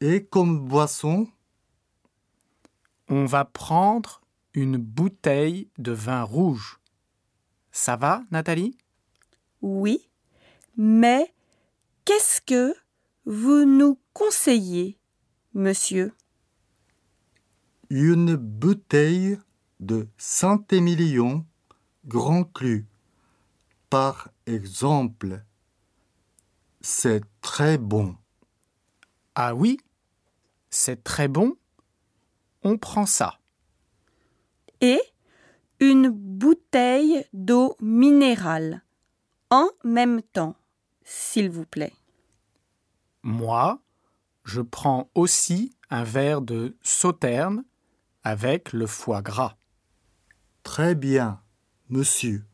Et comme boisson On va prendre une bouteille de vin rouge. Ça va, Nathalie? Oui, mais qu'est-ce que vous nous conseillez, monsieur? Une bouteille de Saint-Émilion Grand Cru. Par exemple, c'est très bon. Ah oui? C'est très bon On prend ça. Et une bouteille d'eau minérale en même temps, s'il vous plaît. Moi, je prends aussi un verre de sauterne avec le foie gras. Très bien, monsieur.